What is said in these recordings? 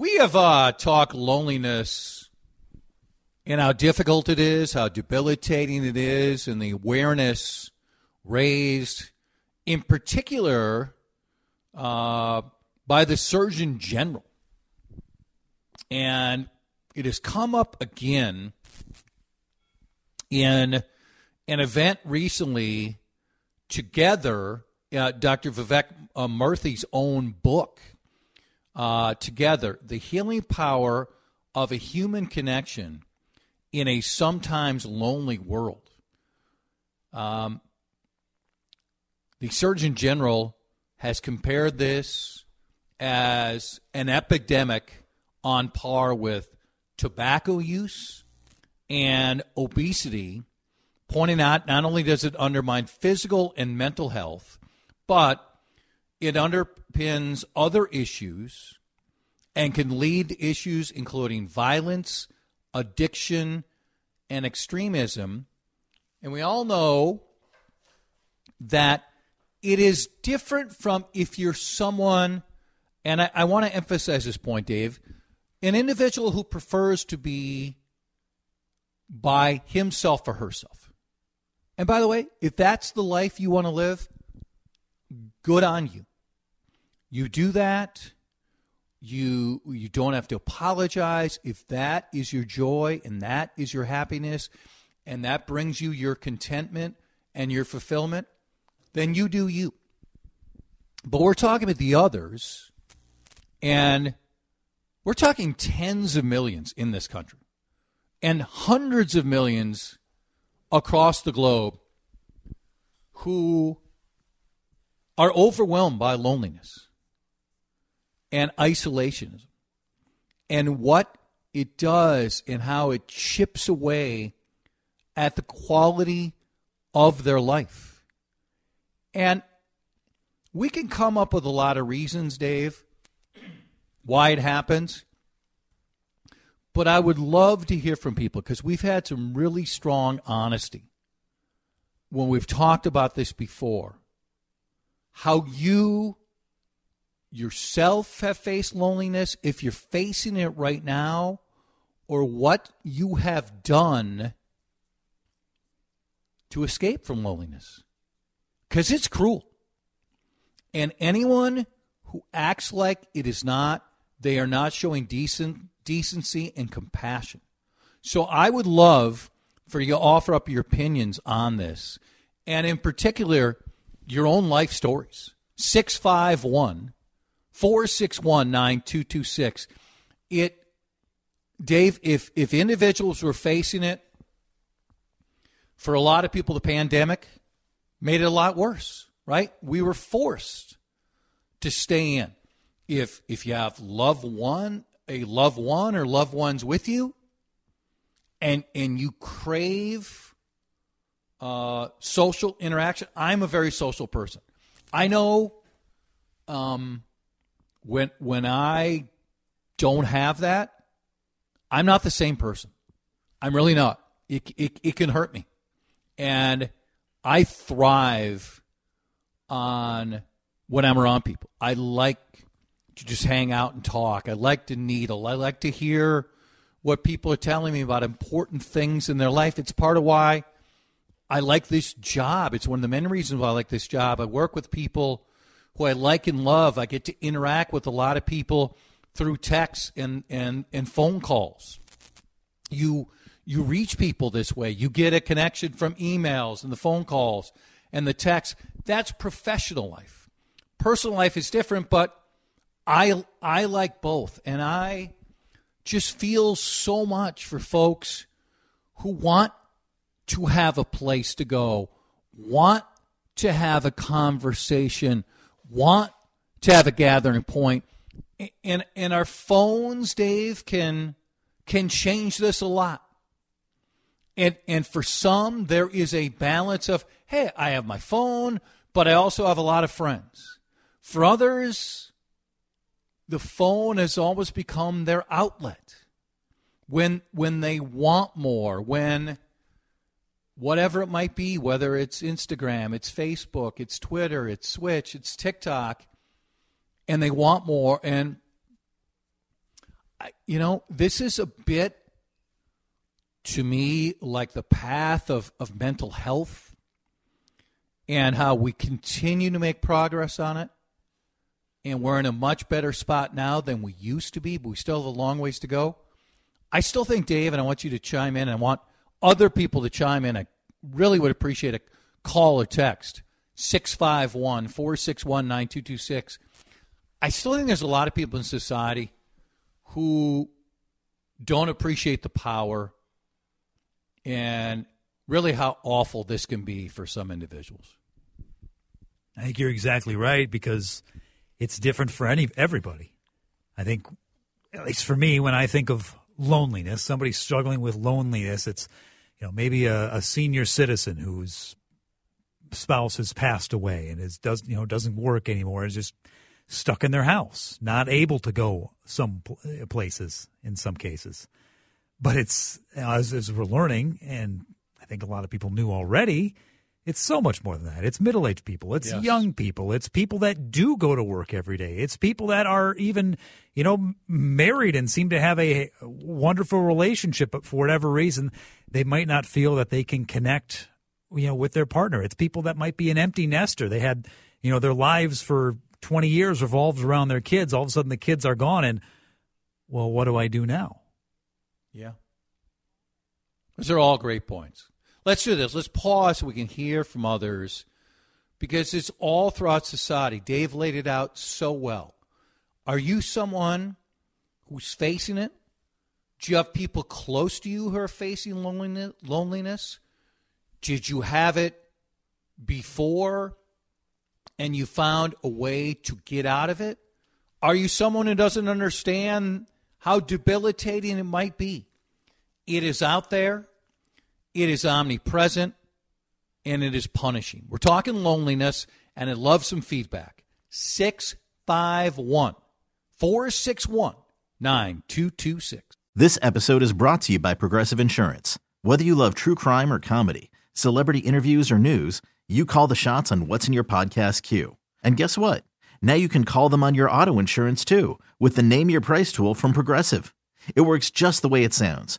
We have uh, talked loneliness and how difficult it is, how debilitating it is, and the awareness raised, in particular, uh, by the Surgeon General. And it has come up again in an event recently together, uh, Dr. Vivek uh, Murthy's own book uh, together the healing power of a human connection in a sometimes lonely world. Um, the Surgeon General has compared this as an epidemic on par with tobacco use and obesity, pointing out not only does it undermine physical and mental health, but it underpins other issues and can lead to issues including violence, addiction, and extremism. And we all know that it is different from if you're someone, and I, I want to emphasize this point, Dave, an individual who prefers to be by himself or herself. And by the way, if that's the life you want to live, good on you. You do that. You you don't have to apologize if that is your joy and that is your happiness and that brings you your contentment and your fulfillment, then you do you. But we're talking about the others and we're talking tens of millions in this country and hundreds of millions across the globe who are overwhelmed by loneliness and isolationism and what it does and how it chips away at the quality of their life. And we can come up with a lot of reasons, Dave, why it happens. But I would love to hear from people because we've had some really strong honesty when we've talked about this before. How you yourself have faced loneliness, if you're facing it right now, or what you have done to escape from loneliness. Because it's cruel. And anyone who acts like it is not, they are not showing decent decency and compassion. So I would love for you to offer up your opinions on this, and in particular, your own life stories. 651 461 9226. It, Dave, if, if individuals were facing it, for a lot of people, the pandemic made it a lot worse, right? We were forced to stay in. If, if you have loved one, a loved one or loved ones with you, and, and you crave uh, social interaction, I'm a very social person. I know um, when when I don't have that, I'm not the same person. I'm really not. It, it, it can hurt me. And I thrive on when I'm around people. I like to just hang out and talk. I like to needle. I like to hear what people are telling me about important things in their life. It's part of why I like this job. It's one of the many reasons why I like this job. I work with people who I like and love. I get to interact with a lot of people through text and, and, and phone calls. You you reach people this way. You get a connection from emails and the phone calls and the text. That's professional life. Personal life is different, but I I like both, and I just feel so much for folks who want to have a place to go, want to have a conversation, want to have a gathering point. And and our phones, Dave, can can change this a lot. And and for some there is a balance of, hey, I have my phone, but I also have a lot of friends. For others, the phone has always become their outlet. When when they want more, when whatever it might be, whether it's Instagram, it's Facebook, it's Twitter, it's Twitch, it's TikTok, and they want more. And, you know, this is a bit, to me, like the path of, of mental health and how we continue to make progress on it. And we're in a much better spot now than we used to be, but we still have a long ways to go. I still think, Dave, and I want you to chime in, and I want other people to chime in. I really would appreciate a call or text 651 461 9226. I still think there's a lot of people in society who don't appreciate the power and really how awful this can be for some individuals. I think you're exactly right because it's different for any everybody. I think, at least for me, when I think of loneliness, somebody struggling with loneliness, it's you know maybe a, a senior citizen whose spouse has passed away and is does you know doesn't work anymore is just stuck in their house, not able to go some uh, places in some cases. But it's as, as we're learning, and I think a lot of people knew already. It's so much more than that. It's middle aged people. It's yes. young people. It's people that do go to work every day. It's people that are even, you know, married and seem to have a wonderful relationship, but for whatever reason, they might not feel that they can connect, you know, with their partner. It's people that might be an empty nester. They had, you know, their lives for 20 years revolved around their kids. All of a sudden the kids are gone and, well, what do I do now? Yeah. Those are all great points. Let's do this. Let's pause so we can hear from others because it's all throughout society. Dave laid it out so well. Are you someone who's facing it? Do you have people close to you who are facing loneliness? Did you have it before and you found a way to get out of it? Are you someone who doesn't understand how debilitating it might be? It is out there, it is omnipresent, and it is punishing. We're talking loneliness, and I'd love some feedback. 651 461 9226. This episode is brought to you by Progressive Insurance. Whether you love true crime or comedy, celebrity interviews or news, you call the shots on what's in your podcast queue. And guess what? Now you can call them on your auto insurance too with the Name Your Price tool from Progressive. It works just the way it sounds.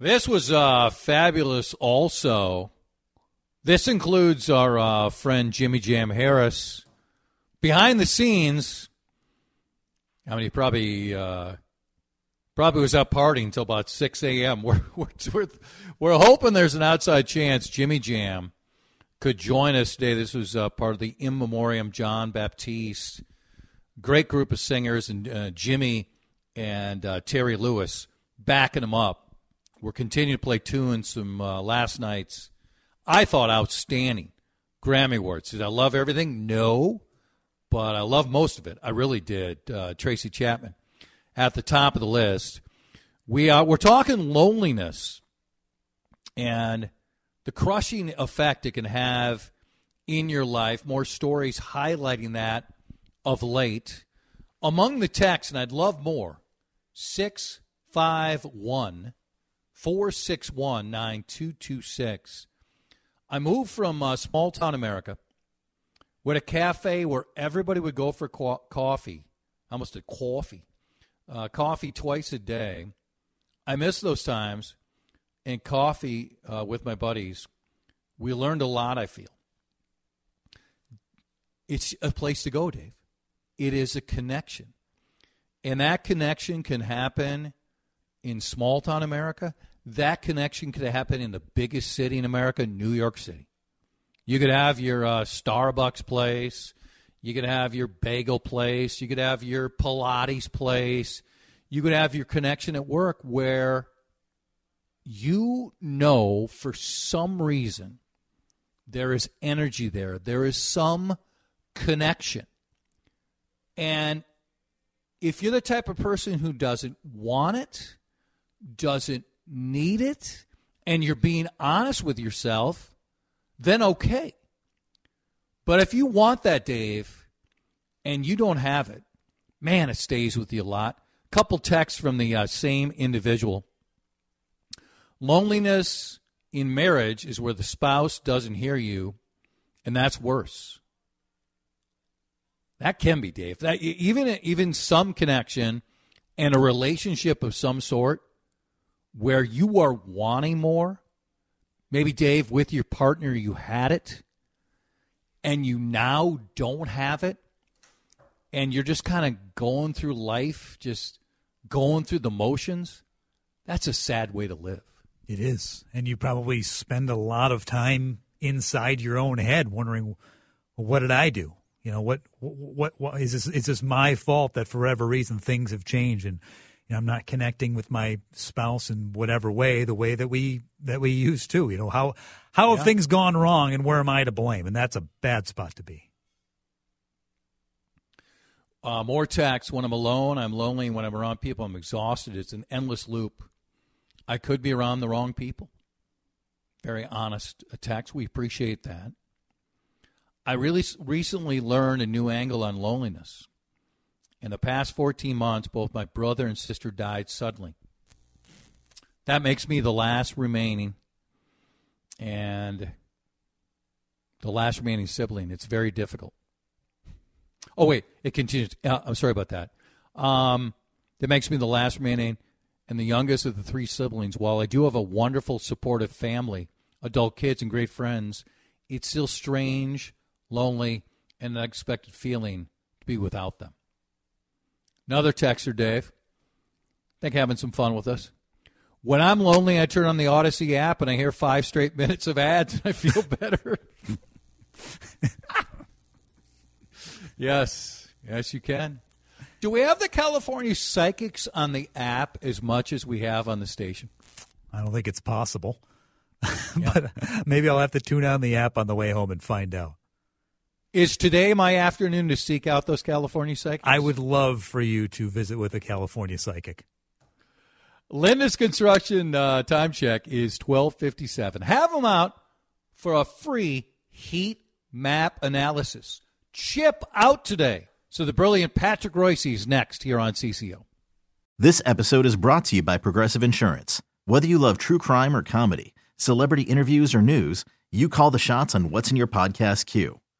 This was uh, fabulous also. This includes our uh, friend Jimmy Jam Harris. Behind the scenes, I mean, he probably uh, probably was out partying until about 6 a.m. We're, we're, we're, we're, hoping there's an outside chance Jimmy Jam could join us today. This was uh, part of the In Memoriam Jon Batiste. Great group of singers, and uh, Jimmy and uh, Terry Lewis backing them up. We're continuing to play tunes from uh, last night's, I thought, outstanding Grammy Awards. Did I love everything? No, but I love most of it. I really did. Uh, Tracy Chapman at the top of the list. We are, we're talking loneliness and the crushing effect it can have in your life. More stories highlighting that of late. Among the texts, and I'd love more, 651 461 9226. I moved from uh, small town America with a cafe where everybody would go for co- coffee. I almost did coffee. Uh, coffee twice a day. I miss those times. And coffee uh, with my buddies, we learned a lot, I feel. It's a place to go, Dave. It is a connection. And that connection can happen in small town America. That connection could happen in the biggest city in America, New York City. You could have your uh, Starbucks place. You could have your bagel place. You could have your Pilates place. You could have your connection at work where you know for some reason there is energy there. There is some connection. And if you're the type of person who doesn't want it, doesn't need it, and you're being honest with yourself, then okay. But if you want that, Dave, and you don't have it, man, it stays with you a lot. Couple texts from the uh, same individual. Loneliness in marriage is where the spouse doesn't hear you, and that's worse. That can be, Dave. That even even some connection and a relationship of some sort where you are wanting more. Maybe Dave, with your partner, you had it, and you now don't have it, and you're just kind of going through life, just going through the motions. That's a sad way to live. It is. And you probably spend a lot of time inside your own head wondering, what did I do? You know, what, what, what is this, is this my fault that for whatever reason things have changed and know, I'm not connecting with my spouse in whatever way, the way that we, that we used to, you know, how, how have things gone wrong and where am I to blame? And that's a bad spot to be. Uh, more text. When I'm alone, I'm lonely. When I'm around people, I'm exhausted. It's an endless loop. I could be around the wrong people. Very honest text. We appreciate that. I really recently learned a new angle on loneliness. In the past 14 months, both my brother and sister died suddenly. That makes me the last remaining and the last remaining sibling. It's very difficult. Oh, wait, it continues. Uh, I'm sorry about that. Um, that makes me the last remaining and the youngest of the three siblings. While I do have a wonderful, supportive family, adult kids, and great friends, it's still strange lonely, and an unexpected feeling to be without them. Another texter, Dave. Think having some fun with us. When I'm lonely, I turn on the Audacy app and I hear five straight minutes of ads and I feel better. yes, yes, you can. Do we have the California psychics on the app as much as we have on the station? I don't think it's possible. but maybe I'll have to tune on the app on the way home and find out. Is today my afternoon to seek out those California psychics? I would love for you to visit with a California psychic. Lindus construction uh, time check is twelve fifty seven. Have them out for a free heat map analysis. Chip out today. So the brilliant Patrick Royce is next here on CCO. This episode is brought to you by Progressive Insurance. Whether you love true crime or comedy, celebrity interviews or news, you call the shots on what's in your podcast queue.